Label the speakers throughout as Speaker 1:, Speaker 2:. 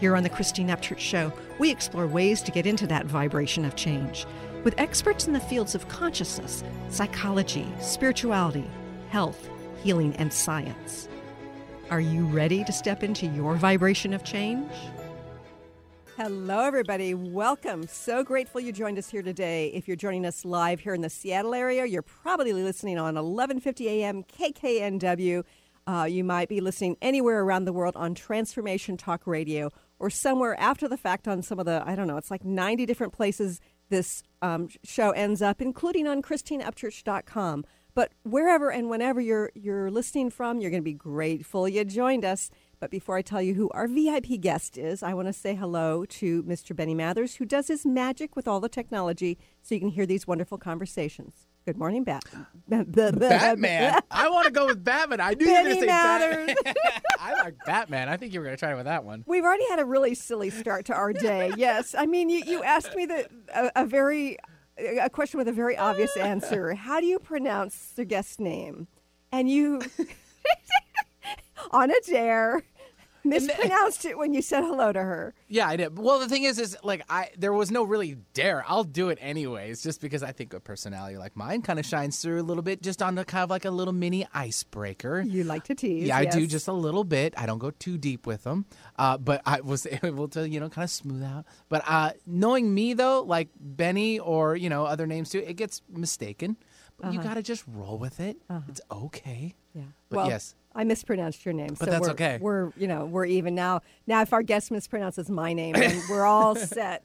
Speaker 1: Here on the Christine Upchurch Show, we explore ways to get into that vibration of change with experts in the fields of consciousness, psychology, spirituality, health, healing, and science. Are you ready to step into your vibration of change? Hello, everybody. Welcome. So grateful you joined us here today. If you're joining us live here in the Seattle area, you're probably listening on 1150 AM KKNW. Uh, you might be listening anywhere around the world on Transformation Talk Radio or somewhere after the fact on some of the, I don't know, it's like 90 different places this um, show ends up, including on ChristineUpchurch.com. But wherever and whenever you're you're listening from, you're going to be grateful you joined us. But before I tell you who our VIP guest is, I want to say hello to Mr. Benny Mathers, who does his magic with all the technology so you can hear these wonderful conversations. Good morning, Bat.
Speaker 2: Batman. I want to go with Batman. I knew
Speaker 1: Benny
Speaker 2: you were going to say. Batman. I like Batman. I think you were going to try with that one.
Speaker 1: We've already had a really silly start to our day. Yes, I mean you, you asked me the a, a very a question with a very obvious answer. How do you pronounce the guest name? And you on a dare mispronounced it when you said hello to her.
Speaker 2: Yeah, I did. Well, the thing is, is like I there was no really dare. I'll do it anyways, just because I think a personality like mine kind of shines through a little bit, just on the kind of like a little mini icebreaker.
Speaker 1: You like to tease.
Speaker 2: Yeah, I do just a little bit. I don't go too deep with them, uh, but I was able to, you know, kind of smooth out. But uh, knowing me though, like Benny or you know other names too, it gets mistaken. But you got to just roll with it. It's okay.
Speaker 1: Yeah.
Speaker 2: But
Speaker 1: well,
Speaker 2: yes.
Speaker 1: I mispronounced your name,
Speaker 2: But
Speaker 1: so
Speaker 2: that's
Speaker 1: we're,
Speaker 2: okay.
Speaker 1: We're you know we're even now. Now, if our guest mispronounces my name, we're all set.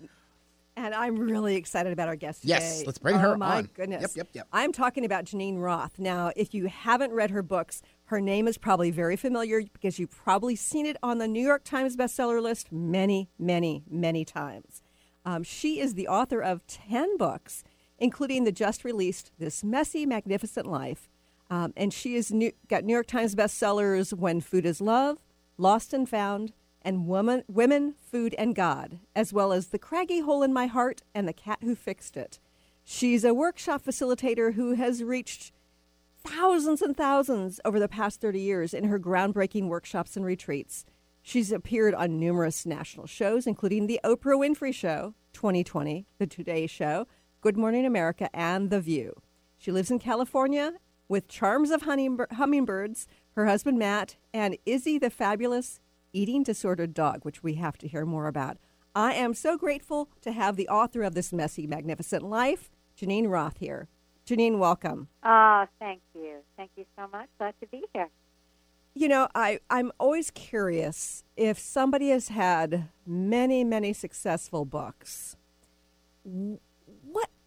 Speaker 1: And I'm really excited about our guest
Speaker 2: Yes,
Speaker 1: today.
Speaker 2: let's bring
Speaker 1: oh,
Speaker 2: her
Speaker 1: my
Speaker 2: on.
Speaker 1: goodness.
Speaker 2: Yep, yep, yep.
Speaker 1: I'm talking about Geneen Roth. Now, if you haven't read her books, her name is probably very familiar because you've probably seen it on the New York Times bestseller list many, many, many times. Um, she is the author of 10 books, including the just released This Messy, Magnificent Life. Um, and she has got New York Times bestsellers When Food is Love, Lost and Found, and Woman, Women, Food, and God, as well as The Craggy Hole in My Heart and The Cat Who Fixed It. She's a workshop facilitator who has reached thousands and thousands over the past 30 years in her groundbreaking workshops and retreats. She's appeared on numerous national shows, including The Oprah Winfrey Show, 2020, The Today Show, Good Morning America, and The View. She lives in California with charms of hummingbirds, her husband Matt, and Izzy the fabulous eating disordered dog, which we have to hear more about. I am so grateful to have the author of this messy, magnificent life, Geneen Roth, here. Geneen, welcome.
Speaker 3: Oh, thank you. Thank you so much. Glad to be here.
Speaker 1: You know, I, I'm always curious if somebody has had many, many successful books,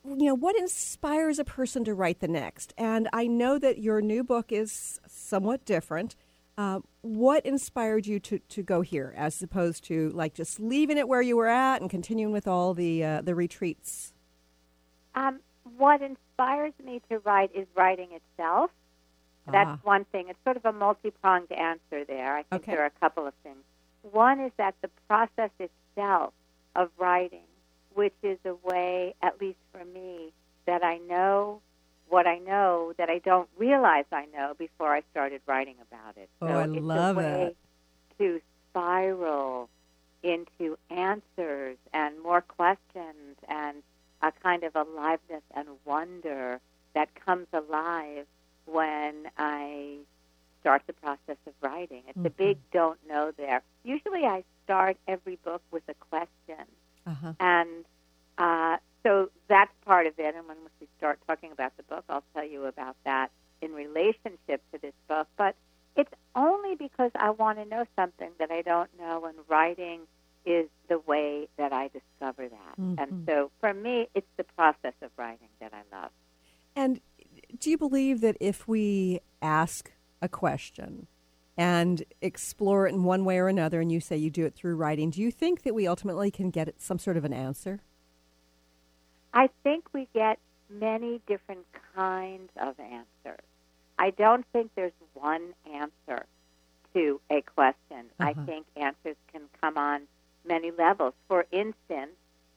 Speaker 1: you know, what inspires a person to write the next? And I know that your new book is somewhat different. Uh, what inspired you to, to go here, as opposed to like just leaving it where you were at and continuing with all the uh, the retreats?
Speaker 3: Um, what inspires me to write is writing itself. That's
Speaker 1: Ah.
Speaker 3: one thing. It's sort of a multi pronged answer there. I think
Speaker 1: Okay.
Speaker 3: there are a couple of things. One is that the process itself of writing, which is a way, at least for me, that I know what I know that I don't realize I know before I started writing about it.
Speaker 1: Oh,
Speaker 3: so
Speaker 1: I
Speaker 3: it's
Speaker 1: love
Speaker 3: a way
Speaker 1: that.
Speaker 3: to spiral into answers and more questions and a kind of aliveness and wonder that comes alive when I start the process of writing. It's a mm-hmm. big don't know there. Usually I start every book with a question.
Speaker 1: Uh-huh.
Speaker 3: And uh, so that's part of it. And when we start talking about the book, I'll tell you about that in relationship to this book. But it's only because I want to know something that I don't know, and writing is the way that I discover that. And so for me, it's the process of writing that I love.
Speaker 1: And do you believe that if we ask a question and explore it in one way or another, and you say you do it through writing, do you think that we ultimately can get some sort of an answer?
Speaker 3: I think we get many different kinds of answers. I don't think there's one answer to a question. Uh-huh. I think answers can come on many levels. For instance,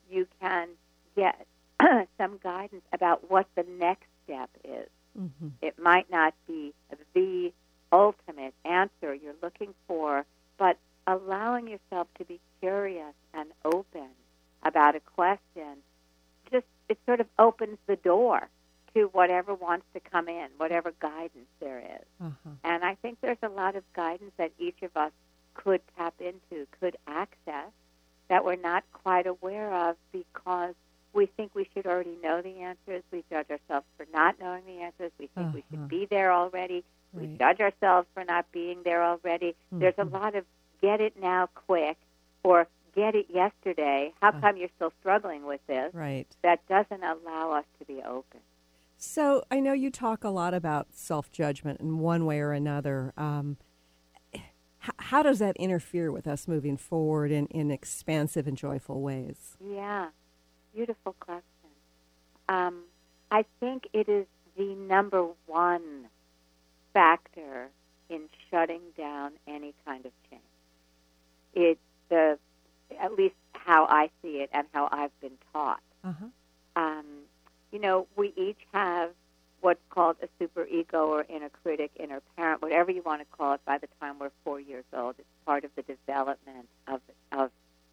Speaker 3: you can get some guidance about what the next step is. Mm-hmm. It might not be the ultimate answer you're looking for, but allowing yourself to be curious and open about a question just it sort of opens the door to whatever wants to come in, whatever guidance there is. Uh-huh. And I think there's a lot of guidance that each of us could tap into, could access that we're not quite aware of because we think we should already know the answers. We judge ourselves for not knowing the answers. We think uh-huh. we should uh-huh. be there already. Right. We judge ourselves for not being there already. Mm-hmm. There's a lot of get it now quick or get it yesterday. How uh, come you're still struggling with this?
Speaker 1: Right.
Speaker 3: That doesn't allow us to be open.
Speaker 1: So I know you talk a lot about self judgment in one way or another. Um, how does that interfere with us moving forward in, in expansive and joyful ways?
Speaker 3: Yeah, beautiful question. Um, I think it is the number one factor in shutting down any kind of change. It's the, at least how I see it and how I've been taught. Uh-huh. Um, you know, we each have what's called a super ego or inner critic, inner parent, whatever you want to call it, by the time we're four years old. It's part of the development of, of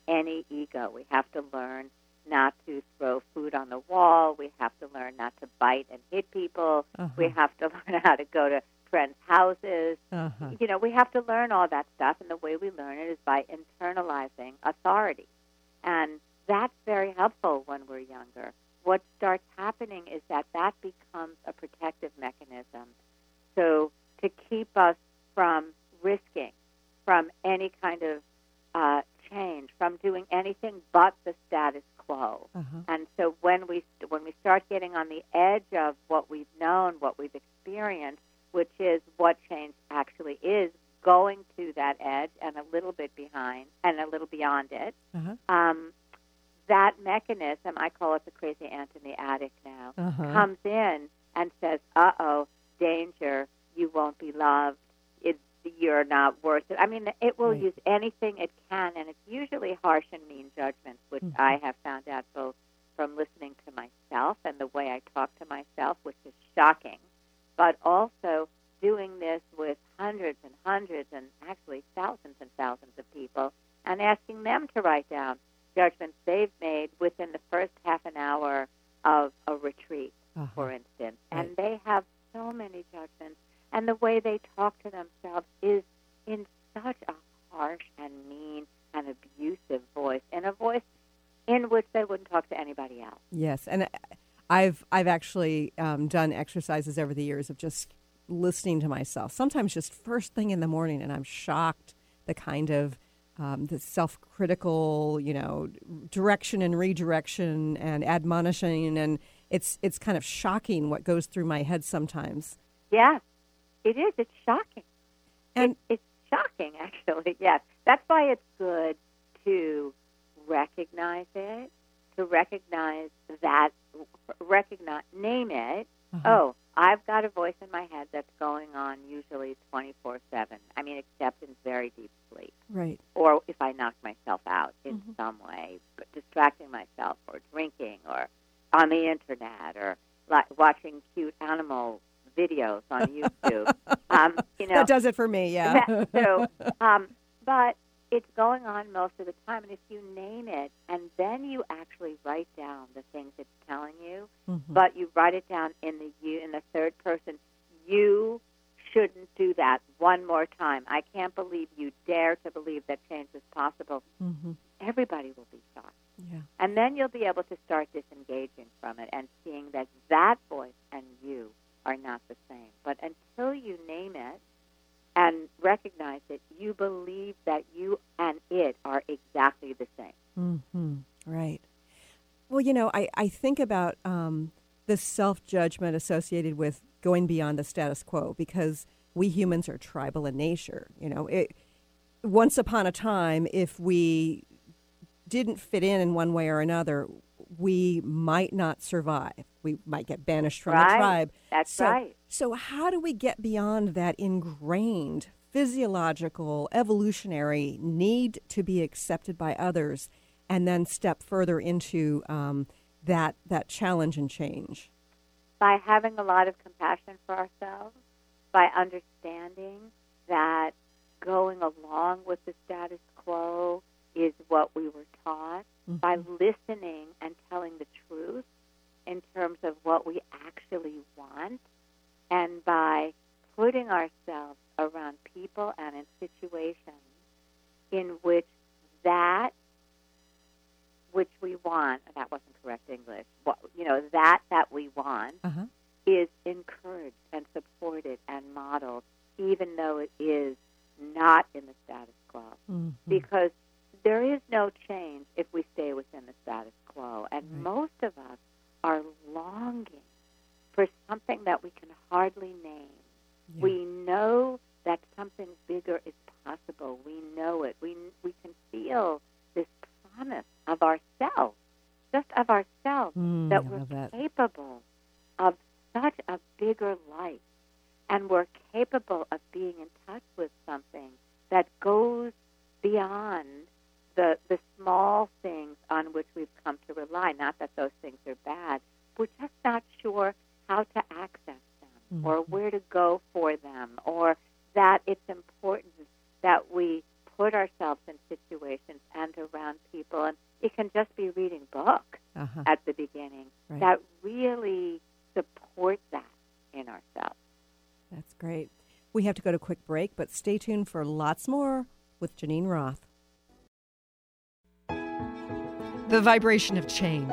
Speaker 3: any ego. We have to learn not to throw food on the wall. We have to learn not to bite and hit people. Uh-huh. We have to learn how to go to friends' houses. Uh-huh. You know, we have to learn all that stuff, and the way we learn it is by internalizing authority. And that's very helpful when we're younger what starts happening is that that becomes a protective mechanism. So to keep us from risking, from any kind of uh, change, from doing anything but the status quo. Uh-huh. And so when we when we start getting on the edge of what we've known, what we've experienced, which is what change actually is, going to that edge and a little bit behind and a little beyond it. Uh-huh. Um, that mechanism, I call it the crazy ant in the attic now, uh-huh. comes in and says, "Uh oh, danger! You won't be loved. It, you're not worth it." I mean, it will right. use anything it can, and it's usually harsh and mean judgments, which mm-hmm. I have found out both from listening to myself and the way I talk to myself, which is shocking, but also doing this with hundreds and hundreds and actually thousands and thousands of people and asking them to write down judgments they've made within the first half an hour of a retreat, uh-huh. for instance. Right. And they have so many judgments. And the way they talk to themselves is in such a harsh and mean and abusive voice, in a voice in which they wouldn't talk to anybody else.
Speaker 1: Yes, and I've I've actually um, done exercises over the years of just listening to myself. Sometimes just first thing in the morning, and I'm shocked the kind of um, the self-critical, you know, direction and redirection and admonishing, and it's it's kind of shocking what goes through my head sometimes.
Speaker 3: Yeah, it is. It's shocking. And it, it's shocking, actually. Yes, that's why it's good to recognize it, to recognize that, recognize, name it. Uh-huh. Oh, I've got a voice in my head that's going on usually 24 7. I mean, except in very deep sleep.
Speaker 1: Right.
Speaker 3: Or if I knock myself out in mm-hmm. some way, but distracting myself or drinking or on the internet or like watching cute animal videos on YouTube. um, you know,
Speaker 1: that does it for me, yeah.
Speaker 3: so, um, but it's going on most of the time. And if you name it and then you actually write down the things it's telling you, mm-hmm. but you write it down in the you in the third person, you shouldn't do that one more time. I can't believe you dare to believe that change is possible. Mm-hmm. Everybody will be shocked.
Speaker 1: Yeah.
Speaker 3: And then you'll be able to start disengaging from it and seeing that that voice and you are not the same. But until you name it, and recognize it, you believe that you and it are exactly the same.
Speaker 1: Mm-hmm. Right. Well, you know, I, I think about um, the self judgment associated with going beyond the status quo because
Speaker 4: we humans are tribal in nature. You know, it, once upon a time, if we didn't fit in in one way or another, we might not survive. We might get banished from
Speaker 3: right.
Speaker 4: the tribe.
Speaker 3: That's
Speaker 4: so,
Speaker 3: right.
Speaker 4: So, how do we get beyond that ingrained physiological, evolutionary need to be accepted by others, and then step further into um, that that challenge and change?
Speaker 3: By having a lot of compassion for ourselves, by understanding that going along with the status quo is what we were taught, mm-hmm. by listening and telling the truth in terms of what we actually want, and by putting ourselves around people and in situations in which that which we want that wasn't correct english what, you know that that we want uh-huh. is encouraged and supported and modeled even though it is not in the status quo mm-hmm. because there is no change if we stay within the status quo and right. most of us are longing for something that we can hardly name yeah. we know that something bigger is possible. We know it. We, we can feel this promise of ourselves, just of ourselves,
Speaker 4: mm,
Speaker 3: that
Speaker 4: I
Speaker 3: we're
Speaker 4: that.
Speaker 3: capable of such a bigger life. And we're capable of being in touch with something that goes beyond the, the small things on which we've come to rely. Not that those things are bad. We're just not sure how to access them mm-hmm. or where to go for them or that it's important that we put ourselves in situations and around people, and it can just be reading books uh-huh. at the beginning right. that really support that in ourselves.
Speaker 4: That's great. We have to go to a quick break, but stay tuned for lots more with Geneen Roth.
Speaker 1: The vibration of change,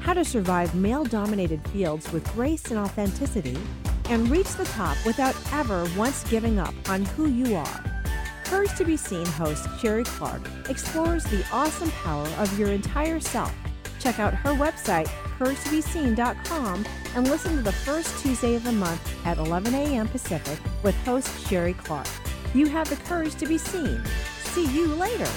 Speaker 5: how to survive male dominated fields with grace and authenticity, and reach the top without ever once giving up on who you are. Courage to be Seen host Sherry Clark explores the awesome power of your entire self. Check out her website, couragetobeseen.com, and listen to the first Tuesday of the month at 11 a.m. Pacific with host Sherry Clark. You have the courage to be seen. See you later.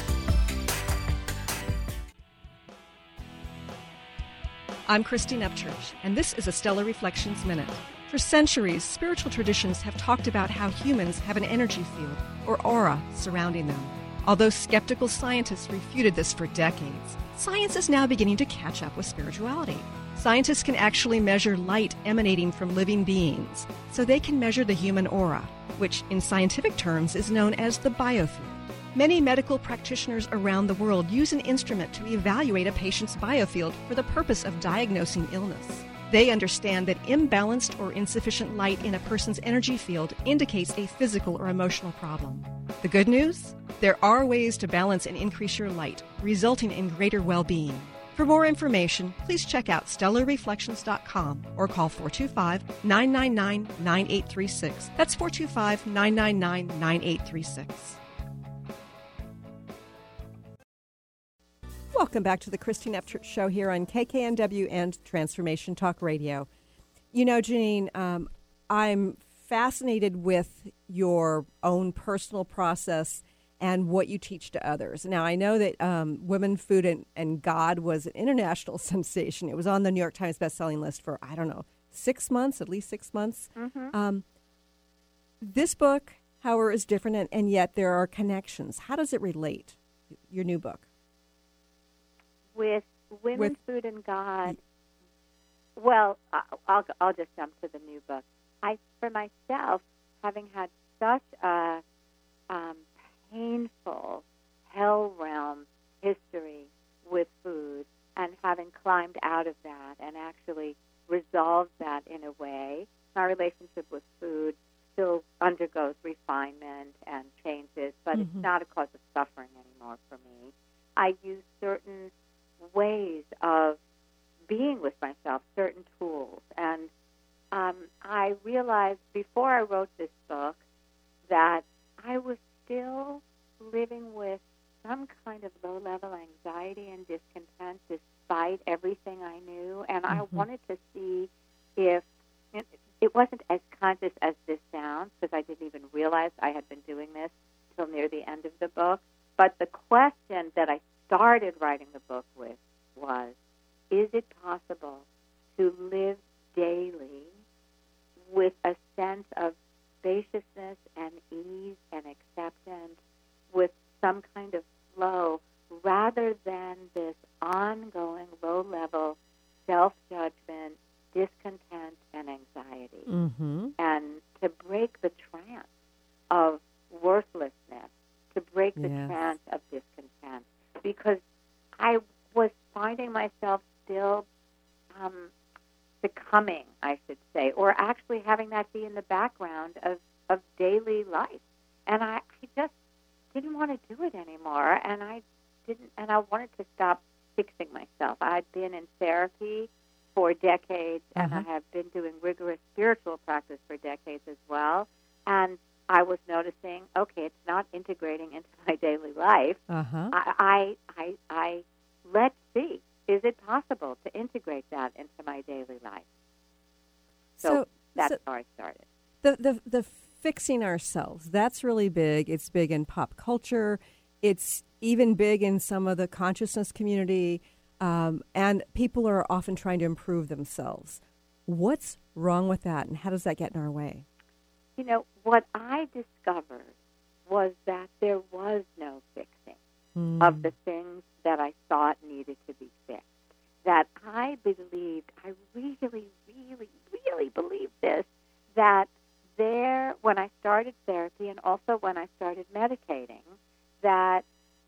Speaker 1: I'm Christine Upchurch, and this is a Stellar Reflections Minute. For centuries, spiritual traditions have talked about how humans have an energy field, or aura, surrounding them. Although skeptical scientists refuted this for decades, science is now beginning to catch up with spirituality. Scientists can actually measure light emanating from living beings, so they can measure the human aura, which in scientific terms is known as the biofield. Many medical practitioners around the world use an instrument to evaluate a patient's biofield for the purpose of diagnosing illness. They understand that imbalanced or insufficient light in a person's energy field indicates a physical or emotional problem. The good news? There are ways to balance and increase your light, resulting in greater well being. For more information, please check out stellarreflections.com or call 425 999 9836. That's 425 999 9836. Welcome back to the Christine Upchurch Show here on KKNW and Transformation Talk Radio. You know, Geneen, um, I'm fascinated with your own personal process and what you teach to others. Now, I know that um, Women, Food, and, and God was an international sensation. It was on the New York Times bestselling list for, I don't know, six months, at least six months.
Speaker 3: Mm-hmm.
Speaker 1: Um, this book, however, is different, and, and yet there are connections. How does it relate, your new book?
Speaker 3: With Women, With, Food, and God, well, I'll, I'll just jump to the new book. I, for myself, having had such a um, painful hell realm history with food, and having climbed out of that and actually resolved that in a way, my relationship with food still undergoes refinement and changes, but mm-hmm. it's not a cause of suffering anymore for me. I use certain ways of being with myself, certain tools. And um, I realized before I wrote this book that I was still living with some kind of low level anxiety and discontent despite everything I knew. And mm-hmm. I wanted to see if it wasn't as conscious as this sounds because I didn't even realize I had been doing this till near the end of the book. But the question that I started writing the book with was is it possible to live daily with a sense of spaciousness and ease and acceptance with some kind of flow rather than this ongoing low level self judgment, discontent, and anxiety?
Speaker 1: Mm-hmm.
Speaker 3: And to break the trance of worthlessness, to break the
Speaker 1: yes.
Speaker 3: trance of discontent. Because I was finding myself still um, becoming, I should say, or actually having that be in the background of, of daily life. And I, I just didn't want to do it anymore. And I didn't, and I wanted to stop fixing myself. I'd been in therapy for decades, uh-huh. and I have been doing rigorous spiritual practice for decades as well. And I was noticing, okay, it's not integrating into my daily life.
Speaker 1: Uh-huh.
Speaker 3: I, I, I, I let's see is it possible to integrate that into my daily life? So, so that's so how I started.
Speaker 1: The, the, the fixing ourselves, that's really big. It's big in pop culture. It's even big in some of the consciousness community. Um, and people are often trying to improve themselves. What's wrong with that, and how does that get in our way?
Speaker 3: You know, what I discovered was that there was no fixing
Speaker 1: mm.
Speaker 3: of the things that I thought needed to be fixed. That I believed, I really, really, really believed this, that there, when I started therapy and also when I started meditating, that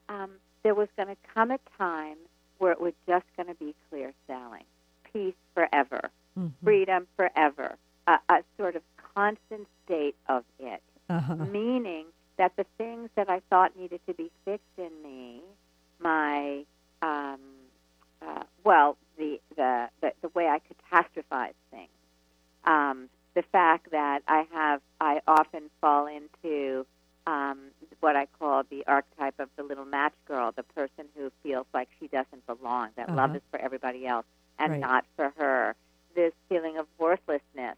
Speaker 3: um, there was going to come a time where it was just going to be clear sailing, peace forever,
Speaker 1: mm-hmm.
Speaker 3: freedom forever, a, a, sort of constant state of it,
Speaker 1: uh-huh.
Speaker 3: meaning that the things that I thought needed to be fixed in me, my um, uh, well, the, the the the way I catastrophize things, um, the fact that I have I often fall into um, what I call the archetype of the little match girl, the person who feels like she doesn't belong, that
Speaker 1: uh-huh.
Speaker 3: love is for everybody else and
Speaker 1: right.
Speaker 3: not for her. This feeling of worthlessness,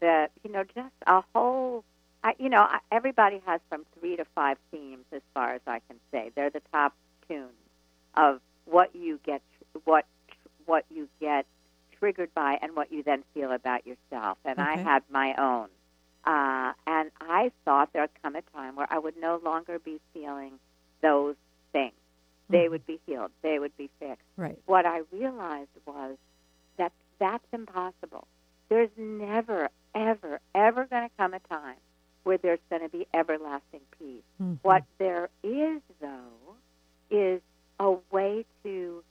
Speaker 3: that you know, just a whole I, you know, everybody has from three to five themes, as far as I can say. They're the top tunes of what you get, what what you get triggered by, and what you then feel about yourself. And
Speaker 1: okay.
Speaker 3: I had my own, uh, and I thought there'd come a time where I would no longer be feeling those things. Mm-hmm. They would be healed. They would be fixed.
Speaker 1: Right.
Speaker 3: What I realized was that that's impossible. There's never, ever, ever going to come a time where there's going to be everlasting peace.
Speaker 1: Mm-hmm.
Speaker 3: What there is, though, is a way to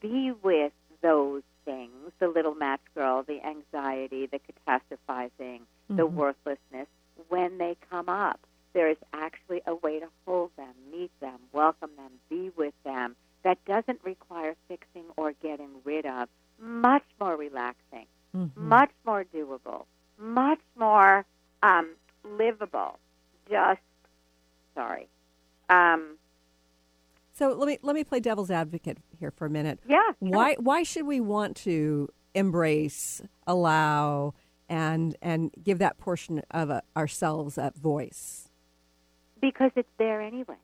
Speaker 3: be with those things the little match girl, the anxiety, the catastrophizing, mm-hmm. the worthlessness when they come up. There is actually a way to hold them, meet them, welcome them, be with them that doesn't require fixing or getting rid of. Much more relaxing,
Speaker 1: mm-hmm.
Speaker 3: much more doable, much more um, livable. Just sorry. Um,
Speaker 1: so let me
Speaker 6: let me play devil's advocate here for a minute.
Speaker 3: Yeah. sure.
Speaker 6: Why why should we want to embrace, allow, and and give that portion of uh, ourselves a voice?
Speaker 3: Because it's there anyway.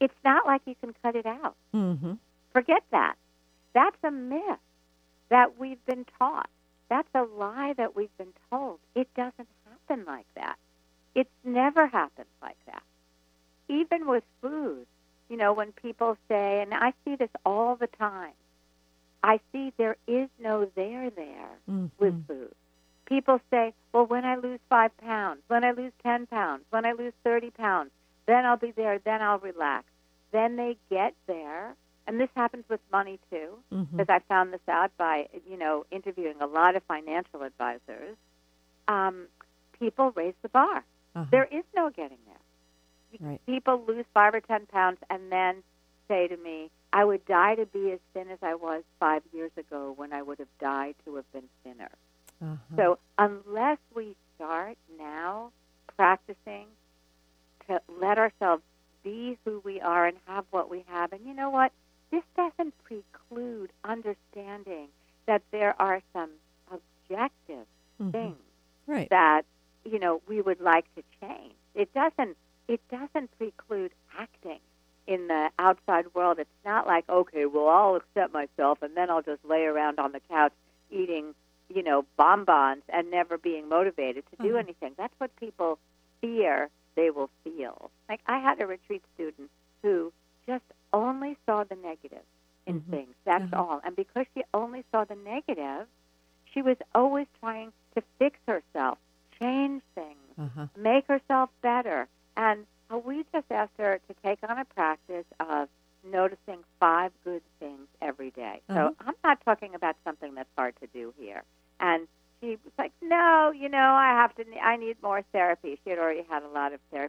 Speaker 3: It's not like you can cut it out.
Speaker 6: Mm-hmm.
Speaker 3: Forget that. That's a myth that we've been taught. That's a lie that we've been told. It doesn't happen like that. It's never happened like that. Even with food, you know, when people say, and I see this all the time, I see there is no there there
Speaker 6: Mm-hmm.
Speaker 3: with food. People say, well, when I lose five pounds, when I lose 10 pounds, when I lose 30 pounds, then I'll be there, then I'll relax. Then they get there, and this happens with money too,
Speaker 6: Mhm.
Speaker 3: because I found this out by, you know, interviewing a lot of financial advisors. Um, people raise the bar.
Speaker 6: Uh-huh.
Speaker 3: There is no getting there.
Speaker 6: Right.
Speaker 3: People lose five or 10 pounds and then say to me, I would die to be as thin as I was five years ago when I would have died to have been thinner.
Speaker 6: Uh-huh.
Speaker 3: So unless we start now practicing to let ourselves be who we are and have what we have, and you know what? This doesn't preclude understanding that there are some objective
Speaker 6: Mhm.
Speaker 3: things
Speaker 6: Right.
Speaker 3: that you know we would like to change. It doesn't. It doesn't preclude acting in the outside world. It's not like okay, well, I'll accept myself and then I'll just lay around on the couch eating, you know, bonbons and never being motivated to do
Speaker 6: Mhm.
Speaker 3: anything. That's what people fear they will feel. Like I had a retreat student who just only saw the negative in
Speaker 6: Mhm.
Speaker 3: things. That's
Speaker 6: Uh-huh.
Speaker 3: all. And because she only saw the negative, she was always trying to fix herself, change things,
Speaker 6: Uh-huh.
Speaker 3: make herself better. And uh, we just asked her to take on a practice of noticing five good things every day.
Speaker 6: Uh-huh.
Speaker 3: So I'm not talking about something that's hard to do here. And she was like, "No, you know, I have to. I need more therapy." She had already had a lot of therapy.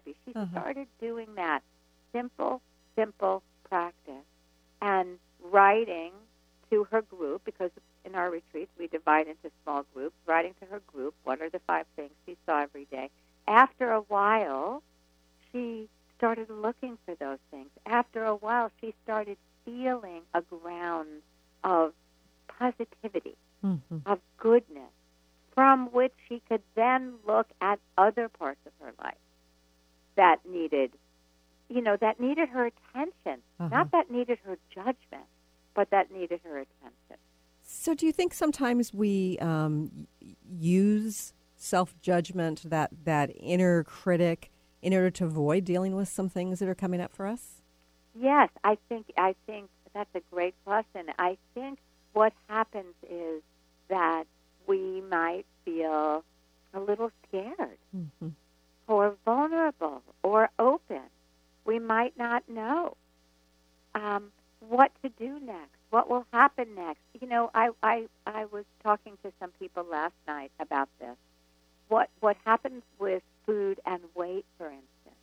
Speaker 3: Know, that needed her attention,
Speaker 6: Uh-huh.
Speaker 3: not that needed her judgment, but that needed her attention.
Speaker 6: So, do you think sometimes we um, use self judgment, that that inner critic, in order to avoid dealing with some things that are coming up for us?
Speaker 3: Yes, I think I think that's a great question. I think what happens is that we might feel a little scared
Speaker 6: Mm-hmm.
Speaker 3: or vulnerable or open. We might not know um, what to do next. What will happen next? You know, I, I I was talking to some people last night about this. What what happens with food and weight, for instance,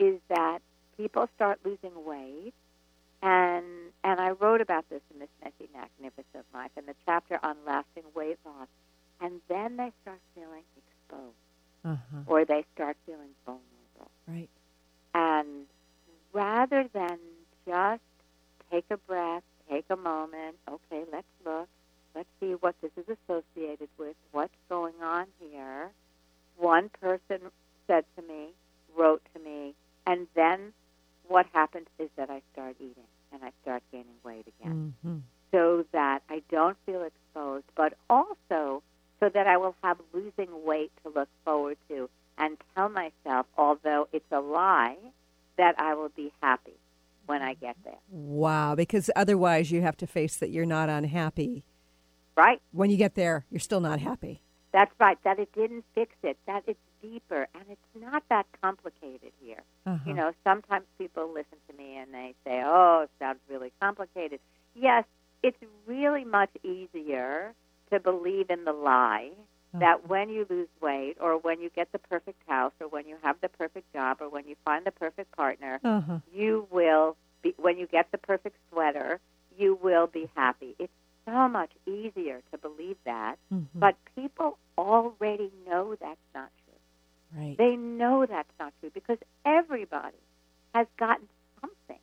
Speaker 3: is that people start losing weight, and and I wrote about this in this messy magnificent life in the chapter on lasting weight loss, and then they start feeling exposed
Speaker 6: Uh-huh.
Speaker 3: or they start feeling vulnerable.
Speaker 6: Right.
Speaker 3: And rather than just take a breath, take a moment, okay, let's look, let's see what this is associated with, what's going on here. One person said to me, wrote to me, and then what happens is that I start eating and I start gaining weight again
Speaker 6: Mm-hmm.
Speaker 3: so that I don't feel exposed, but also so that I will have losing weight to look forward to and tell myself, although it's a lie, that I will be happy when I get there.
Speaker 6: Wow, because otherwise you have to face that you're not unhappy.
Speaker 3: Right?
Speaker 6: When you get there, you're still not happy.
Speaker 3: That's right. That it didn't fix it. That it's deeper, and it's not that complicated here.
Speaker 6: Uh-huh.
Speaker 3: You know, sometimes people listen to me and they say, "Oh, it sounds really complicated." Yes, it's really much easier to believe in the lie that when you lose weight or when you get the perfect house or when you have the perfect job or when you find the perfect partner,
Speaker 6: Uh-huh.
Speaker 3: you will be when you get the perfect sweater, you will be happy. It's so much easier to believe that,
Speaker 6: Mhm.
Speaker 3: but people already know that's not true.
Speaker 6: Right.
Speaker 3: They know that's not true because everybody has gotten something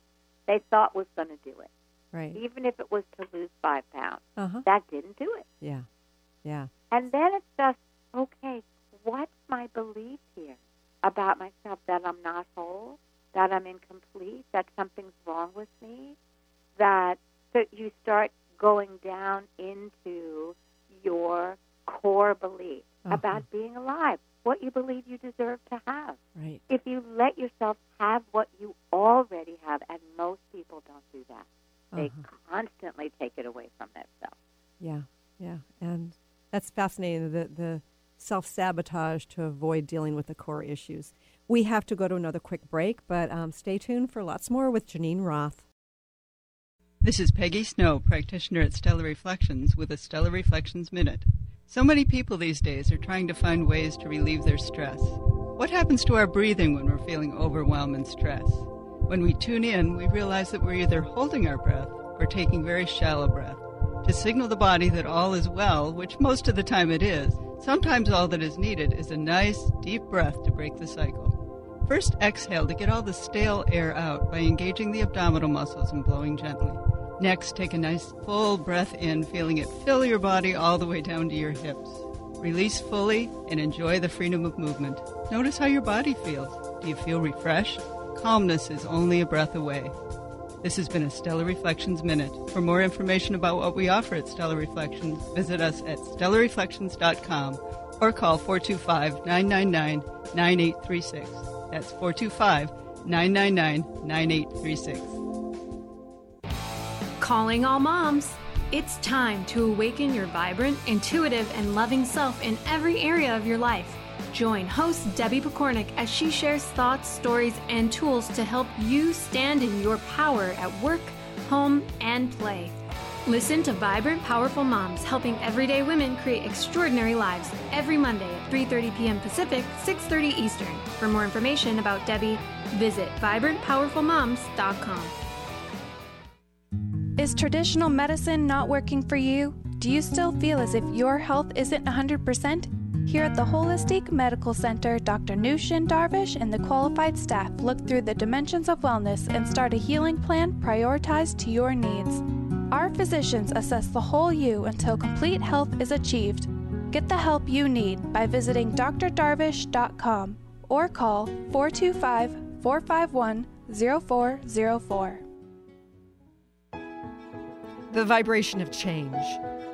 Speaker 3: they thought was going to do it.
Speaker 5: Right.
Speaker 3: Even if it was to lose five pounds,
Speaker 5: Uh-huh.
Speaker 3: that didn't do it.
Speaker 5: Yeah. Yeah.
Speaker 3: And then it's just, okay, what's my belief here about myself? That I'm not whole, that I'm incomplete, that something's wrong with me, that, that you start going down into your core belief
Speaker 5: Uh-huh.
Speaker 3: about being alive, what you believe you deserve to have.
Speaker 5: Right.
Speaker 3: If you let yourself have what you already have, and most people don't do that, they
Speaker 5: Uh-huh.
Speaker 3: constantly take it away from themselves.
Speaker 5: Yeah. Yeah. And that's fascinating. The the self sabotage to avoid dealing with the core issues. We have to go to another quick break, but um, stay tuned for lots more with Geneen Roth.
Speaker 7: This is Peggy Snow, practitioner at Stellar Reflections, with a Stellar Reflections Minute. So many people these days are trying to find ways to relieve their stress. What happens to our breathing when we're feeling overwhelm and stress? When we tune in, we realize that we're either holding our breath or taking very shallow breath to signal the body that all is well, which most of the time it is. Sometimes all that is needed is a nice, deep breath to break the cycle. First, exhale to get all the stale air out by engaging the abdominal muscles and blowing gently. Next, take a nice full breath in, feeling it fill your body all the way down to your hips. Release fully and enjoy the freedom of movement. Notice how your body feels. Do you feel refreshed? Calmness is only a breath away. This has been a Stellar Reflections Minute. For more information about what we offer at Stellar Reflections, visit us at stellarreflections.com or call 425 999 9836. That's 425 999 9836.
Speaker 8: Calling all moms. It's time to awaken your vibrant, intuitive, and loving self in every area of your life. Join host Debbie Pokornik as she shares thoughts, stories, and tools to help you stand in your power at work, home, and play. Listen to Vibrant Powerful Moms helping everyday women create extraordinary lives every Monday at 3:30 p.m. Pacific, 6:30 Eastern. For more information about Debbie, visit vibrantpowerfulmoms.com.
Speaker 9: Is traditional medicine not working for you? Do you still feel as if your health isn't 100%? Here at the Holistic Medical Center, Dr. Nushin Darvish and the qualified staff look through the dimensions of wellness and start a healing plan prioritized to your needs. Our physicians assess the whole you until complete health is achieved. Get the help you need by visiting drdarvish.com or call 425 451 0404.
Speaker 1: The vibration of change,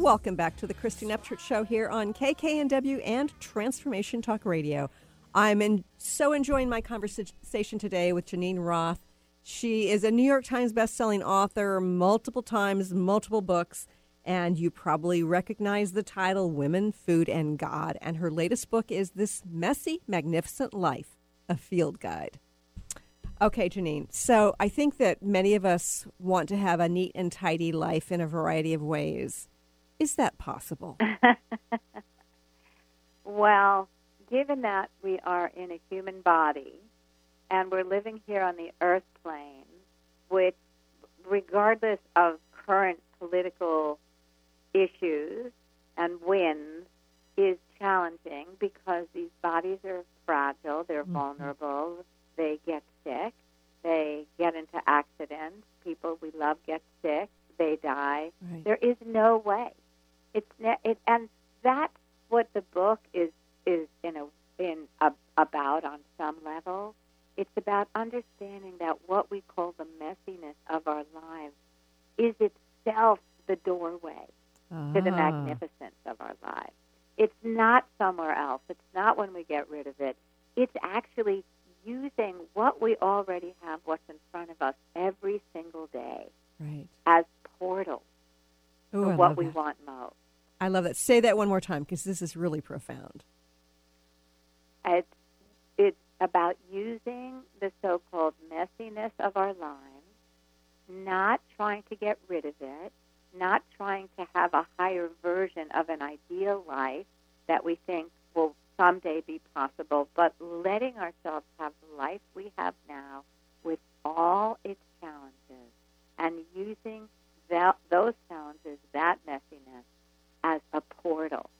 Speaker 5: Welcome back to the Christine Upchurch Show here on KKNW and Transformation Talk Radio. I'm in, so enjoying my conversation today with Geneen Roth. She is a New York Times bestselling author, multiple times, multiple books, and you probably recognize the title Women, Food, and God. And her latest book is This Messy, Magnificent Life, a Field Guide. Okay, Geneen. So I think that many of us want to have a neat and tidy life in a variety of ways. Is that possible?
Speaker 3: well, given that we are in a human body and we're living here on the earth plane, which, regardless of current political issues and winds, is challenging because these bodies are fragile, they're mm-hmm. vulnerable, they get sick, they get into accidents, people we love get sick, they die.
Speaker 5: Right.
Speaker 3: There is no way it's it, and that's what the book is is in a in a, about on some level. It's about understanding that what we call the messiness of our lives is itself the doorway to the
Speaker 5: Ah.
Speaker 3: magnificence of our lives. It's not somewhere else. It's not when we get rid of it. It's actually using what we already have, what's in front of us every single day,
Speaker 5: Right.
Speaker 3: as portals
Speaker 5: Ooh,
Speaker 3: for what we
Speaker 5: that.
Speaker 3: want most.
Speaker 5: I love that. Say that one more time because this is really profound.
Speaker 3: It's, it's about using the so called messiness of our lives, not trying to get rid of it, not trying to have a higher version of an ideal life that we think will someday be possible, but letting ourselves have the life we have now with all its challenges and using that, those challenges, that messiness, as a portal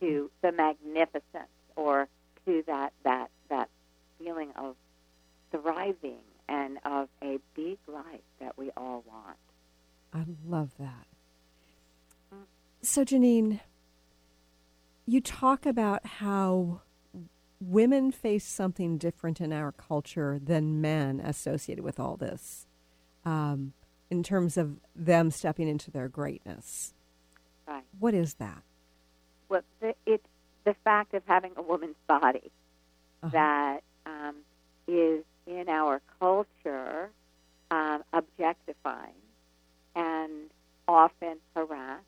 Speaker 3: to the magnificence or to that that that feeling of thriving and of a big life that we all want.
Speaker 5: I love that. So, Geneen, you talk about how women face something different in our culture than men associated with all this, um, in terms of them stepping into their greatness.
Speaker 3: Right.
Speaker 5: What is that?
Speaker 3: Well, the, it's the fact of having a woman's body
Speaker 5: Uh-huh.
Speaker 3: that um, is in our culture um, objectifying and often harassed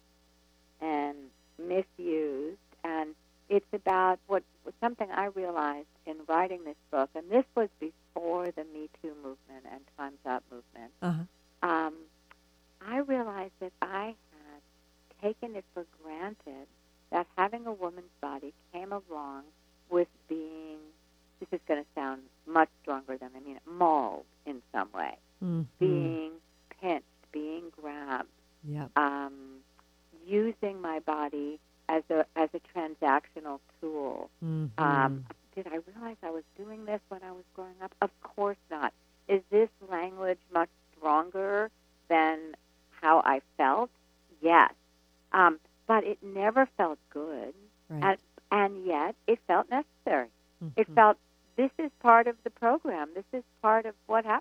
Speaker 3: and misused. And it's about what something I realized in writing this book, and this was before the Me Too movement and Time's Up movement.
Speaker 5: Uh-huh.
Speaker 3: Um, I realized that I had taken it for granted that having a woman's body came along with being, this is going to sound much stronger than I mean it, mauled in some way,
Speaker 5: Mhm.
Speaker 3: being pinched, being grabbed,
Speaker 5: Yep.
Speaker 3: um, of what happens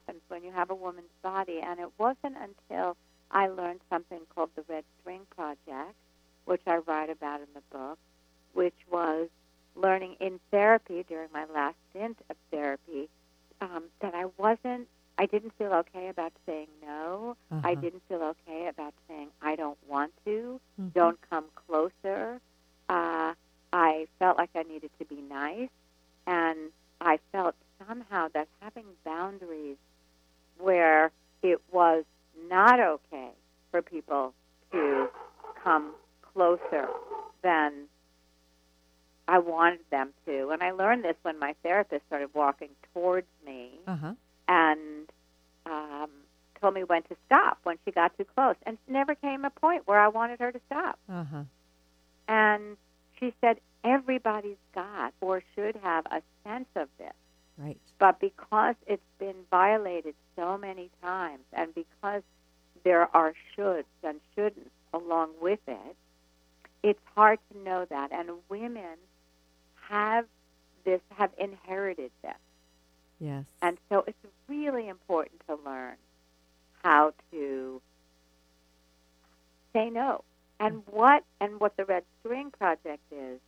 Speaker 3: Is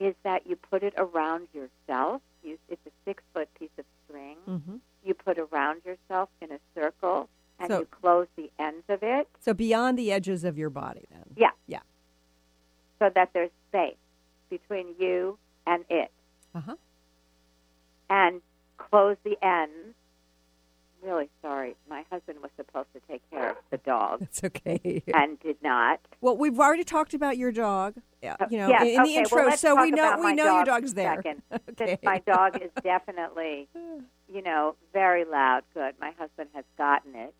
Speaker 3: is that you put it around yourself. You, it's a six foot piece of string.
Speaker 5: Mhm.
Speaker 3: You put around yourself in a circle, and
Speaker 5: So-
Speaker 3: you close the ends of it
Speaker 5: So beyond the edges of your body, then.
Speaker 3: Yeah.
Speaker 5: Yeah.
Speaker 3: so that there's space between you and it.
Speaker 5: Uh huh.
Speaker 3: and close the ends. Really sorry. My husband was supposed to take care of the dog
Speaker 5: That's okay.
Speaker 3: and did not.
Speaker 5: Well, we've already talked about your dog. Yeah,
Speaker 3: Uh,
Speaker 5: you know,
Speaker 3: yes,
Speaker 5: in, in
Speaker 3: okay,
Speaker 5: the intro,
Speaker 3: well,
Speaker 5: so we know we know your
Speaker 3: dog
Speaker 5: dog's there. okay.
Speaker 3: My dog is definitely, you know, very loud. Good. My husband has gotten it.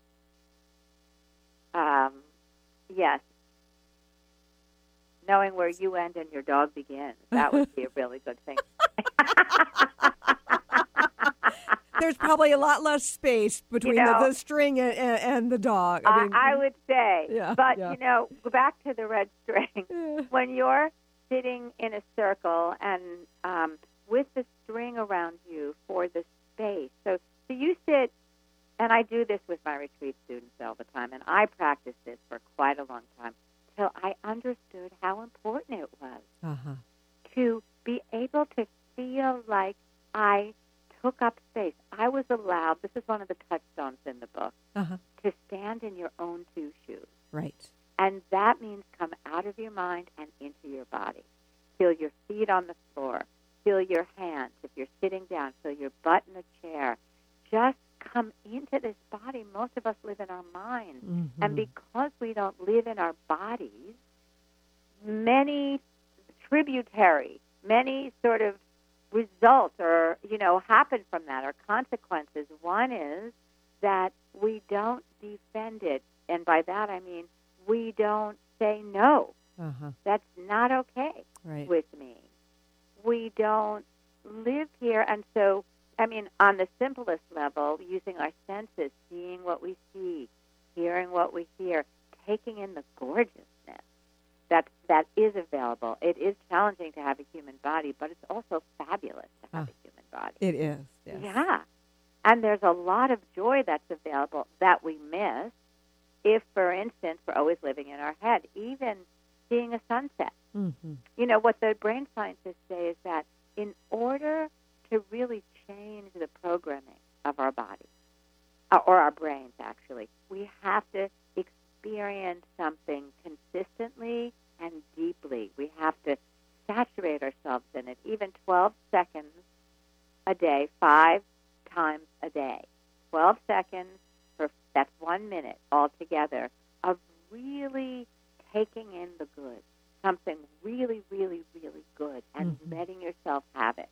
Speaker 3: Um, yes. Knowing where you end and your dog begins, that would be a really good thing.
Speaker 5: There's probably a lot less space between
Speaker 3: know-
Speaker 5: the, the string and, and, and the dog. I
Speaker 3: I,
Speaker 5: mean,
Speaker 3: I would say.
Speaker 5: Yeah,
Speaker 3: but,
Speaker 5: yeah.
Speaker 3: you know, go back to the red string.
Speaker 5: eh,
Speaker 3: when you're sitting in a circle and um, with the string around you for the space. So, so you sit, and I do this with my retreat students all the time, and I practice this for quite a long time till I understood how important it was
Speaker 5: Uh-huh.
Speaker 3: to be able to feel like I took up space. I was allowed, this is one of the touchstones in the book,
Speaker 5: Uh-huh.
Speaker 3: to stand in your own two shoes.
Speaker 5: Right.
Speaker 3: And that means come out of your mind and into your body. Feel your feet on the floor. Feel your hands. If you're sitting down, feel your butt in the chair. Just come into this body. Most of us live in our minds.
Speaker 5: Mhm.
Speaker 3: And because we don't live in our bodies, many tributary, many sort of results or, you know, happen from that or consequences. One is that we don't defend it. And by that I mean we don't say no.
Speaker 5: Uh-huh.
Speaker 3: That's not okay
Speaker 5: Right.
Speaker 3: with me. We don't live here. And so, I mean, on the simplest level, using our senses, seeing what we see, hearing what we hear, taking in the gorgeousness that, that is available. It is challenging to have a human body, but it's also fabulous to have
Speaker 5: Ah.
Speaker 3: a human body.
Speaker 5: It is. Yes.
Speaker 3: Yeah. And there's a lot of joy that's available that we miss if, for instance, we're always living in our head, even seeing a sunset.
Speaker 5: Mm-hmm.
Speaker 3: You know, what the brain scientists say is that in order to really change the programming of our body, uh, or our brains actually, we have to experience something consistently and deeply. We have to saturate ourselves in it, even 12 seconds a day, five times a day. 12 seconds for that's one minute altogether of really taking in the good, something really, really, really good, and
Speaker 5: Mhm.
Speaker 3: letting yourself have it.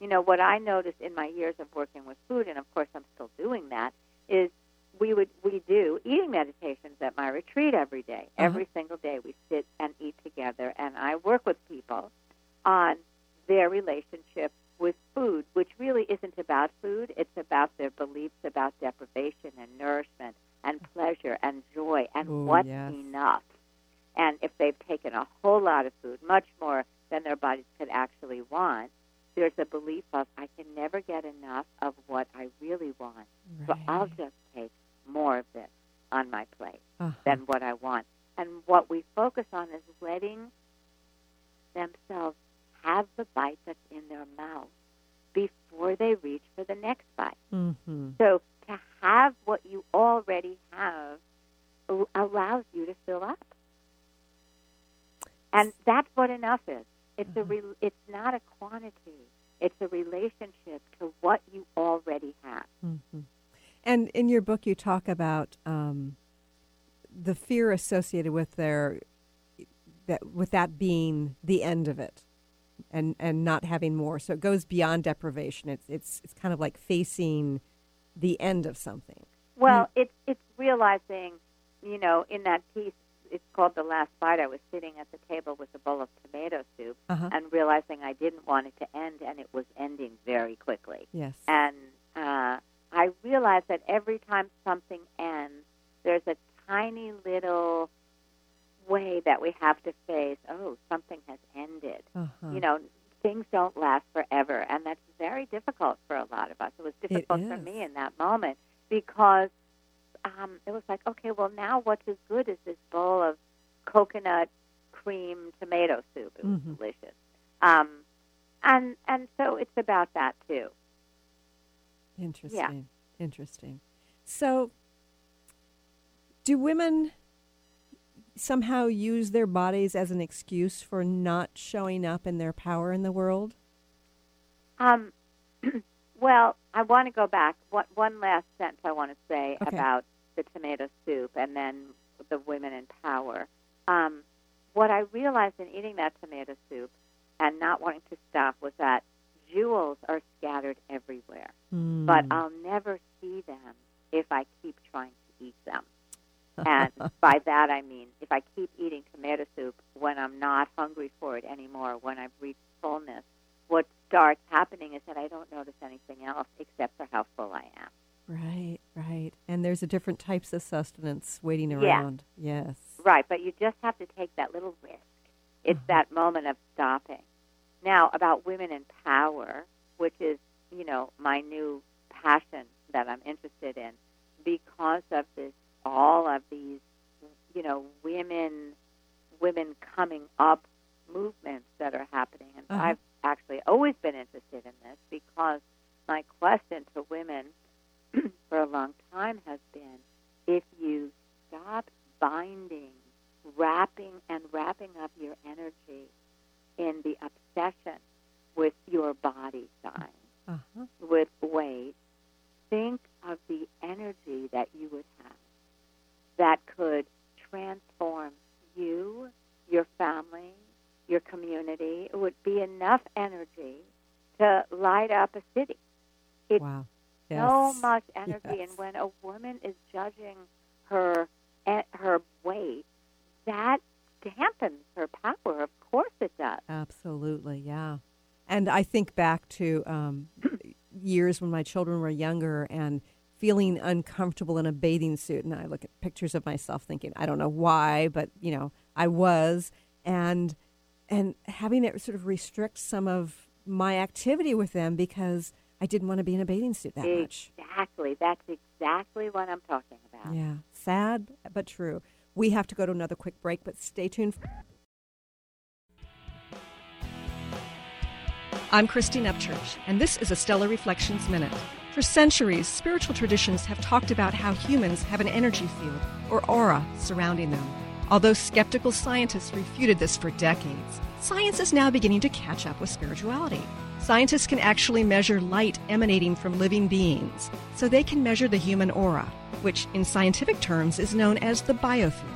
Speaker 3: You know, what I noticed in my years of working with food, and of course I'm still doing that, is we would we do eating meditations at my retreat every day.
Speaker 5: Uh-huh.
Speaker 3: Every single day we sit and eat together, and I work with people on their relationship with food, which really isn't about food. It's about their beliefs about deprivation and nourishment and pleasure and joy and
Speaker 5: Ooh,
Speaker 3: what's
Speaker 5: yes.
Speaker 3: enough. And if they've taken a whole lot of food, much more
Speaker 5: your book, you talk about um, the fear associated with their that with that being the end of it, and and not having more. So it goes beyond deprivation. It's it's it's kind of like facing the end of something.
Speaker 3: Well, it's it's realizing, you know, in that piece, it's called the last bite. I was sitting at the table with a bowl of tomato soup
Speaker 5: Uh-huh.
Speaker 3: and realizing I didn't want it to end, and it was ending very quickly.
Speaker 5: Yes.
Speaker 3: And uh, I realize that every time something ends, there's a tiny little way that we have to face. Oh, something has ended.
Speaker 5: Uh-huh.
Speaker 3: You know, things don't last forever, and that's very difficult for a lot of us. It was difficult for me in that moment because um, it was like, okay, well, now what's as good as this bowl of coconut cream tomato soup? It was
Speaker 5: Mhm.
Speaker 3: delicious. Um, and and so it's about that too.
Speaker 5: Interesting. Interesting. So, do women somehow use their bodies as an excuse for not showing up in their power in the world?
Speaker 3: Um, well, I want to go back. What, one last sentence I want to say
Speaker 5: Okay.
Speaker 3: about the tomato soup and then the women in power. Um, what I realized in eating that tomato soup and not wanting to stop was that jewels are scattered everywhere, but
Speaker 5: Hmm.
Speaker 3: I'll never see them if I keep trying to eat them. And by that I mean if I keep eating tomato soup when I'm not hungry for it anymore, when I've reached fullness, what starts happening is that I don't notice anything else except for how full I am.
Speaker 5: Right, right. And there's a different types of sustenance waiting
Speaker 3: Yeah.
Speaker 5: around. Yes.
Speaker 3: Right, but you just have to take that little risk. It's that moment of stopping. Now, about women in power, which is, you know, my new passion that I'm interested in, because of this, all of these, you know, women women coming up movements that are happening. And
Speaker 1: Uh-huh.
Speaker 3: I've actually always been interested in this because my question to women for a long time has been if you stop binding, wrapping and wrapping up your energy in the obsession with your body size,
Speaker 1: Uh-huh.
Speaker 3: with weight, think of the energy that you would have that could transform you, your family, your community. It would be enough energy to light up a city. It's
Speaker 1: Wow.
Speaker 3: so much energy,
Speaker 1: Yes.
Speaker 3: and when a woman is judging her eh, her weight, that dampens her power. Of course, it does.
Speaker 1: Absolutely, yeah. And I think back to um, years when my children were younger and feeling uncomfortable in a bathing suit. And I look at pictures of myself thinking, I don't know why, but, you know, I was. And, and having it sort of restrict some of my activity with them because I didn't want to be in a bathing suit that much.
Speaker 3: Exactly. That's exactly what I'm talking about.
Speaker 1: Yeah, sad but true. We have to go to another quick break, but stay tuned.
Speaker 10: I'm Christine Upchurch, and this is a Stellar Reflections Minute. For centuries, spiritual traditions have talked about how humans have an energy field, or aura, surrounding them. Although skeptical scientists refuted this for decades, science is now beginning to catch up with spirituality. Scientists can actually measure light emanating from living beings, so they can measure the human aura, which in scientific terms is known as the biofield.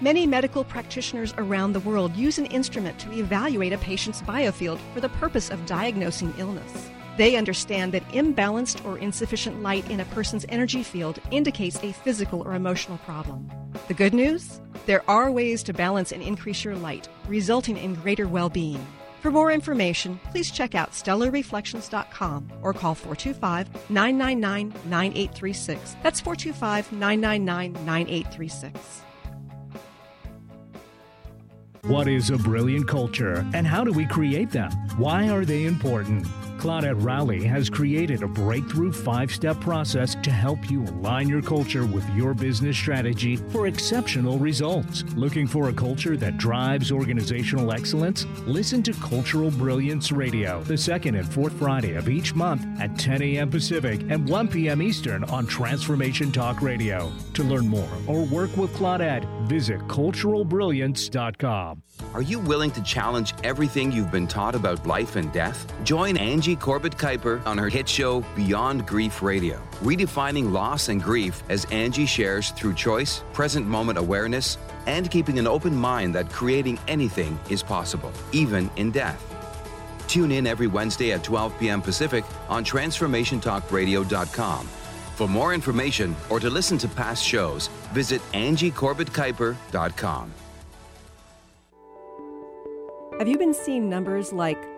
Speaker 10: Many medical practitioners around the world use an instrument to evaluate a patient's biofield for the purpose of diagnosing illness. They understand that imbalanced or insufficient light in a person's energy field indicates a physical or emotional problem. The good news? There are ways to balance and increase your light, resulting in greater well being. For more information, please check out stellarreflections.com or call 425 999 9836. That's 425 999 9836.
Speaker 11: What is a brilliant culture and how do we create them? Why are they important? Claudette Rowley has created a breakthrough five step process to help you align your culture with your business strategy for exceptional results. Looking for a culture that drives organizational excellence? Listen to Cultural Brilliance Radio the second and fourth Friday of each month at 10 a.m. Pacific and 1 p.m. Eastern on Transformation Talk Radio. To learn more or work with Claudette, visit culturalbrilliance.com.
Speaker 12: Are you willing to challenge everything you've been taught about life and death? Join Angie Corbett Kuiper on her hit show Beyond Grief Radio, redefining loss and grief as Angie shares through choice, present moment awareness, and keeping an open mind that creating anything is possible, even in death. Tune in every Wednesday at 12 p.m. Pacific on TransformationTalkRadio.com. For more information or to listen to past shows, visit AngieCorbettKuiper.com.
Speaker 1: Have you been seeing numbers like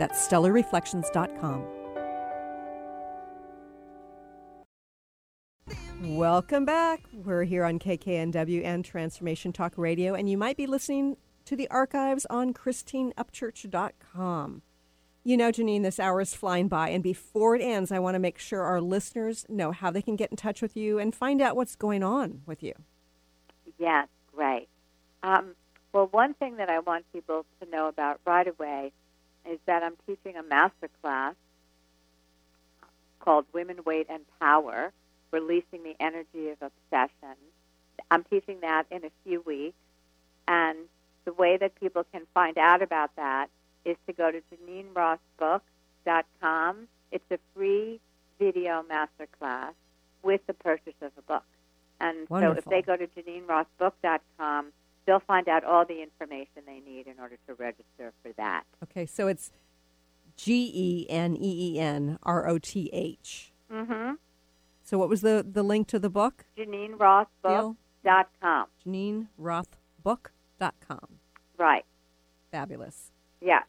Speaker 1: That's stellarreflections.com. Welcome back. We're here on KKNW and Transformation Talk Radio, and you might be listening to the archives on ChristineUpchurch.com. You know, Geneen, this hour is flying by, and before it ends, I want to make sure our listeners know how they can get in touch with you and find out what's going on with you.
Speaker 3: Yes, great. Um, well, one thing that I want people to know about right away is that I'm teaching a master class called Women, Weight, and Power Releasing the Energy of Obsession. I'm teaching that in a few weeks. And the way that people can find out about that is to go to Geneen Roth Book, GeneenRoth.com. It's a free video masterclass with the purchase of a book. And
Speaker 1: Wonderful.
Speaker 3: so if they go to GeneenRothBook.com, they'll find out all the information they need in order to register for that.
Speaker 1: Okay, so it's G E N E E N R O T H.
Speaker 3: Mm-hmm.
Speaker 1: So what was the, the link to the book?
Speaker 3: GeneenRothBook.com.
Speaker 1: GeneenRothBook.com.
Speaker 3: Right.
Speaker 1: Fabulous.
Speaker 3: Yeah.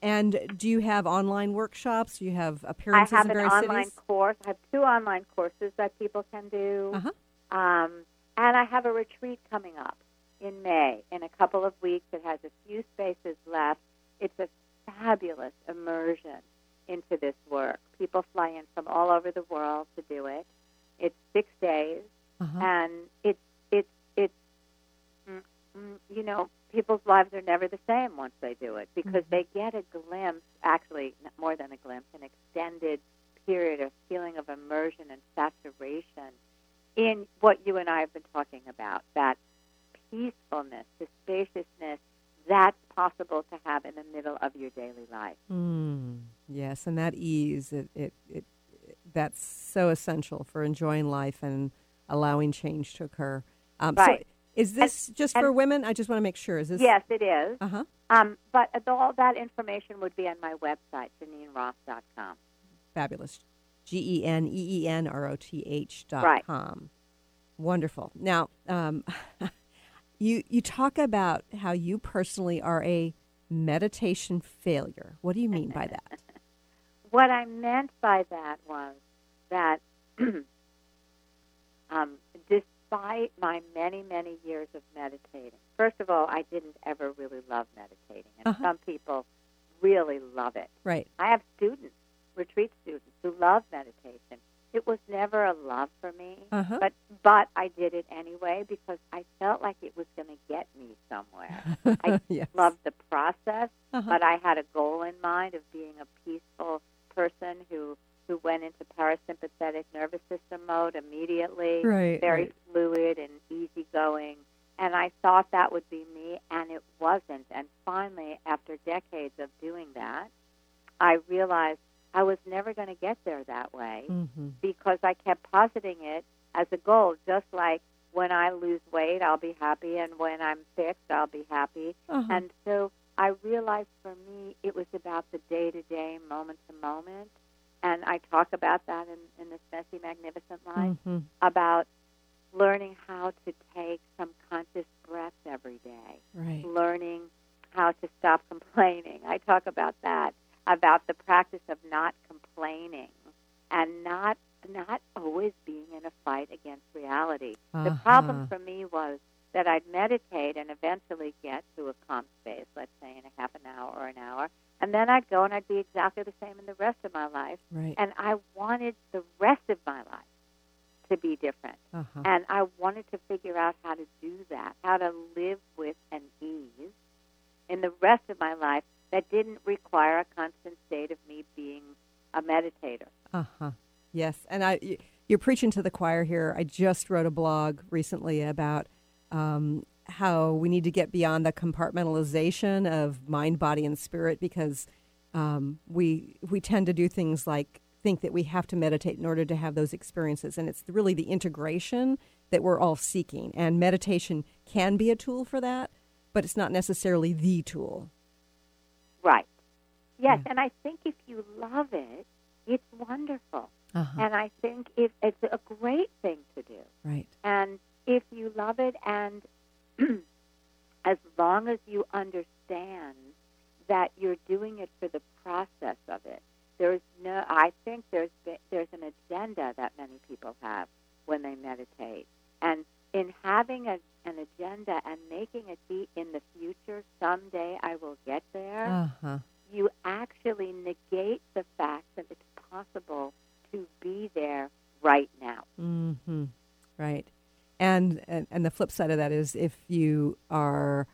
Speaker 1: And do you have online workshops? Do you have appearances I
Speaker 3: have
Speaker 1: in
Speaker 3: an
Speaker 1: various
Speaker 3: online
Speaker 1: cities?
Speaker 3: course. I have two online courses that people can do.
Speaker 1: Uh-huh.
Speaker 3: Um, and I have a retreat coming up in May in a couple of weeks. It has a few spaces left. It's a fabulous immersion into this work. People fly in from all over the world to do it. It's six days,
Speaker 1: Uh-huh.
Speaker 3: and it's it's it's mm, mm, you know people's lives are never the same once they do it because
Speaker 1: Mhm.
Speaker 3: they get a glimpse, actually more than a glimpse, an extended period of feeling of immersion and saturation in what you and I have been talking about that peacefulness, the spaciousness that's possible to have in the middle of your daily life.
Speaker 1: Mm, yes, and that ease, it, it, it, that's so essential for enjoying life and allowing change to occur. Um,
Speaker 3: Right.
Speaker 1: So is this just
Speaker 3: and-
Speaker 1: for women? I just want to make sure. Is this?
Speaker 3: Yes, it is.
Speaker 1: Uh huh.
Speaker 3: Um, but all that information would be on my website, GeneenRoth.com.
Speaker 1: Fabulous. G E N E E N R O T H dot
Speaker 3: Right.
Speaker 1: com. Wonderful. Now, um, you you talk about how you personally are a meditation failure. What do you mean by that?
Speaker 3: What I meant by that was that um, despite my many, many years of meditating, first of all, I didn't ever really love meditating, and
Speaker 1: Uh-huh.
Speaker 3: some people really love it.
Speaker 1: Right.
Speaker 3: I have students, retreat students, who love meditation. It was never a love for me,
Speaker 1: Uh-huh.
Speaker 3: but but I did it anyway because I felt like it was going to get me somewhere. I
Speaker 1: yes.
Speaker 3: loved the process,
Speaker 1: Uh-huh.
Speaker 3: but I had a goal in mind of being a peaceful person who who went into parasympathetic nervous system mode immediately,
Speaker 1: Right,
Speaker 3: very
Speaker 1: right.
Speaker 3: fluid and easygoing. And I thought that would be me, and it wasn't. And finally, after decades of doing that, I realized I was never going to get there that way
Speaker 1: Mm-hmm.
Speaker 3: because I kept positing it as a goal, just like when I lose weight, I'll be happy, and when I'm fixed, I'll be happy.
Speaker 1: Uh-huh.
Speaker 3: And so I realized for me, it was about the day to day, moment to moment. And I talk about that in, in this messy, magnificent life
Speaker 1: Mm-hmm.
Speaker 3: about learning how to take some conscious breaths every day
Speaker 1: Right.
Speaker 3: learning how to stop complaining. I talk about that, about the practice of not complaining and not not always being in a fight against reality. The problem
Speaker 1: Uh-huh.
Speaker 3: for me was that I'd meditate and eventually get to a calm space, let's say in a half an hour or an hour, and then I'd go and I'd be exactly the same in the rest of my life.
Speaker 1: Right.
Speaker 3: And I wanted the rest of my life to be different.
Speaker 1: Uh-huh.
Speaker 3: And I wanted to figure out how to do that, how to live with an ease in the rest of my life that didn't require a constant state of me being a meditator.
Speaker 1: Uh huh. Yes, and I, you're preaching to the choir here. I just wrote a blog recently about um, how we need to get beyond the compartmentalization of mind, body, and spirit because um, we we tend to do things like think that we have to meditate in order to have those experiences, and it's really the integration that we're all seeking. And meditation can be a tool for that, but it's not necessarily the tool.
Speaker 3: Right. Yes,
Speaker 1: Yeah.
Speaker 3: and I think if you love it, it's wonderful.
Speaker 1: Uh-huh.
Speaker 3: And I think it, it's a great thing to do.
Speaker 1: Right.
Speaker 3: And if you love it, and as long as you understand that you're doing it for the process of it, there's no. I think there's there's an agenda that many people have when they meditate, and in having a, an agenda and making it be in the future, someday I will get there.
Speaker 1: Uh huh.
Speaker 3: You actually negate the fact that it's possible to be there right now.
Speaker 1: hmm Right. And, and and the flip side of that is if you are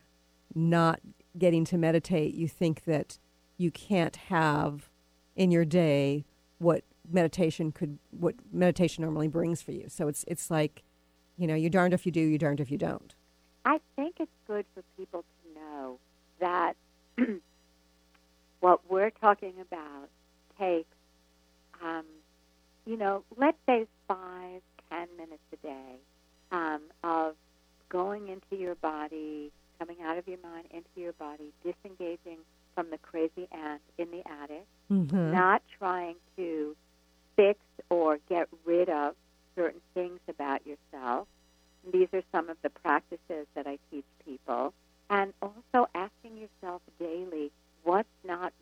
Speaker 1: not getting to meditate, you think that you can't have in your day what meditation could what meditation normally brings for you. So it's it's like, you know, you're darned if you do, you're darned if you don't.
Speaker 3: I think it's good for people to know that what we're talking about takes, um, you know, let's say five, ten minutes a day um, of going into your body, coming out of your mind into your body, disengaging from the crazy aunt in the attic,
Speaker 1: Mhm.
Speaker 3: not trying to fix or get rid of certain things about yourself. These are some of the practices that I teach people. And also asking yourself daily, what's not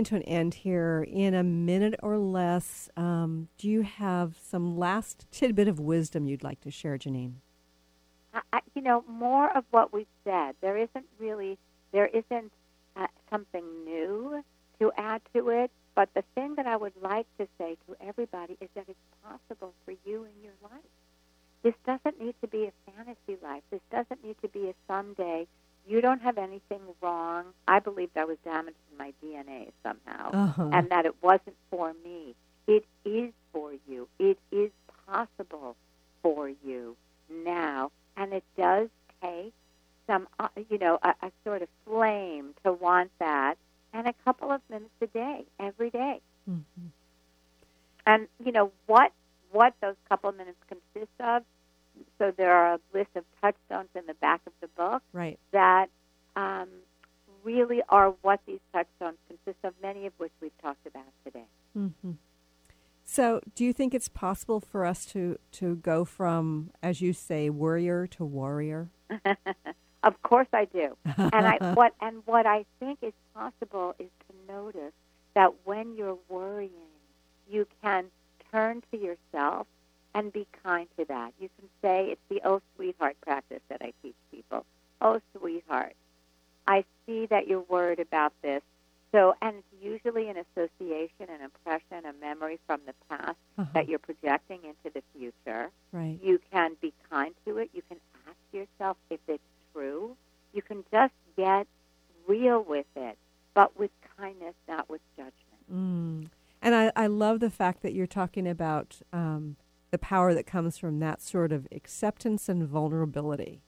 Speaker 1: coming to an end here in a minute or less. Um, do you have some last tidbit of wisdom you'd like to share, Geneen?
Speaker 3: I, you know, more of what we've said. There isn't really, there isn't uh, something new to add to it. But the thing that I would like to say to everybody is that it's possible for you in your life. This doesn't need to be a fantasy life. This doesn't need to be a someday. You don't have anything wrong. I believe that was damaged in my DNA somehow,
Speaker 1: Uh-huh.
Speaker 3: and that it wasn't for me. It is for you. It is possible for you now, and it does take some, uh, you know, a, a sort of flame to want that, and a couple of minutes a day, every day.
Speaker 1: Mm-hmm.
Speaker 3: And you know what what those couple of minutes consist of. So there are a list of touchstones in the back of the book
Speaker 1: Right.
Speaker 3: that um, really are what these touchstones consist of. Many of which we've talked about today.
Speaker 1: Mm-hmm. So, do you think it's possible for us to to go from, as you say, warrior to warrior?
Speaker 3: of course I do. and I what and what I think is possible is to notice that when you're worrying, you can turn to yourself and be kind to that. You can say it's the oh sweetheart practice that I teach people. Oh sweetheart, I see that you're worried about this. So and it's usually an association, an impression, a memory from the past
Speaker 1: Uh-huh.
Speaker 3: that you're projecting into the future.
Speaker 1: Right.
Speaker 3: You can be kind to it. You can ask yourself if it's true. You can just get real with it, but with kindness, not with judgment.
Speaker 1: Mm. And I, I love the fact that you're talking about um, the power that comes from that sort of acceptance and vulnerability.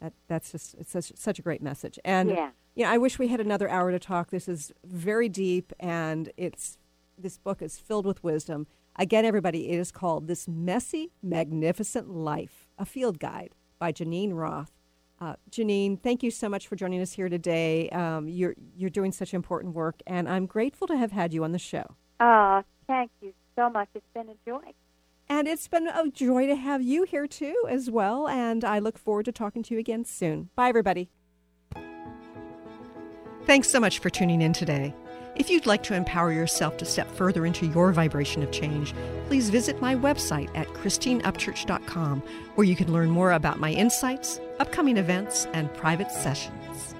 Speaker 1: That that's just it's such such a great message. And
Speaker 3: Yeah.
Speaker 1: you know, I wish we had another hour to talk. This is very deep, and it's this book is filled with wisdom. Again, everybody, it is called "This Messy, Magnificent Life: A Field Guide" by Geneen Roth. Uh, Geneen, thank you so much for joining us here today. Um, you're you're doing such important work, and I'm grateful to have had you on the show.
Speaker 3: Oh, thank you so much. It's been a joy.
Speaker 1: And it's been a joy to have you here too, as well. And I look forward to talking to you again soon. Bye, everybody.
Speaker 13: Thanks so much for tuning in today. If you'd like to empower yourself to step further into your vibration of change, please visit my website at christineupchurch.com, where you can learn more about my insights, upcoming events, and private sessions.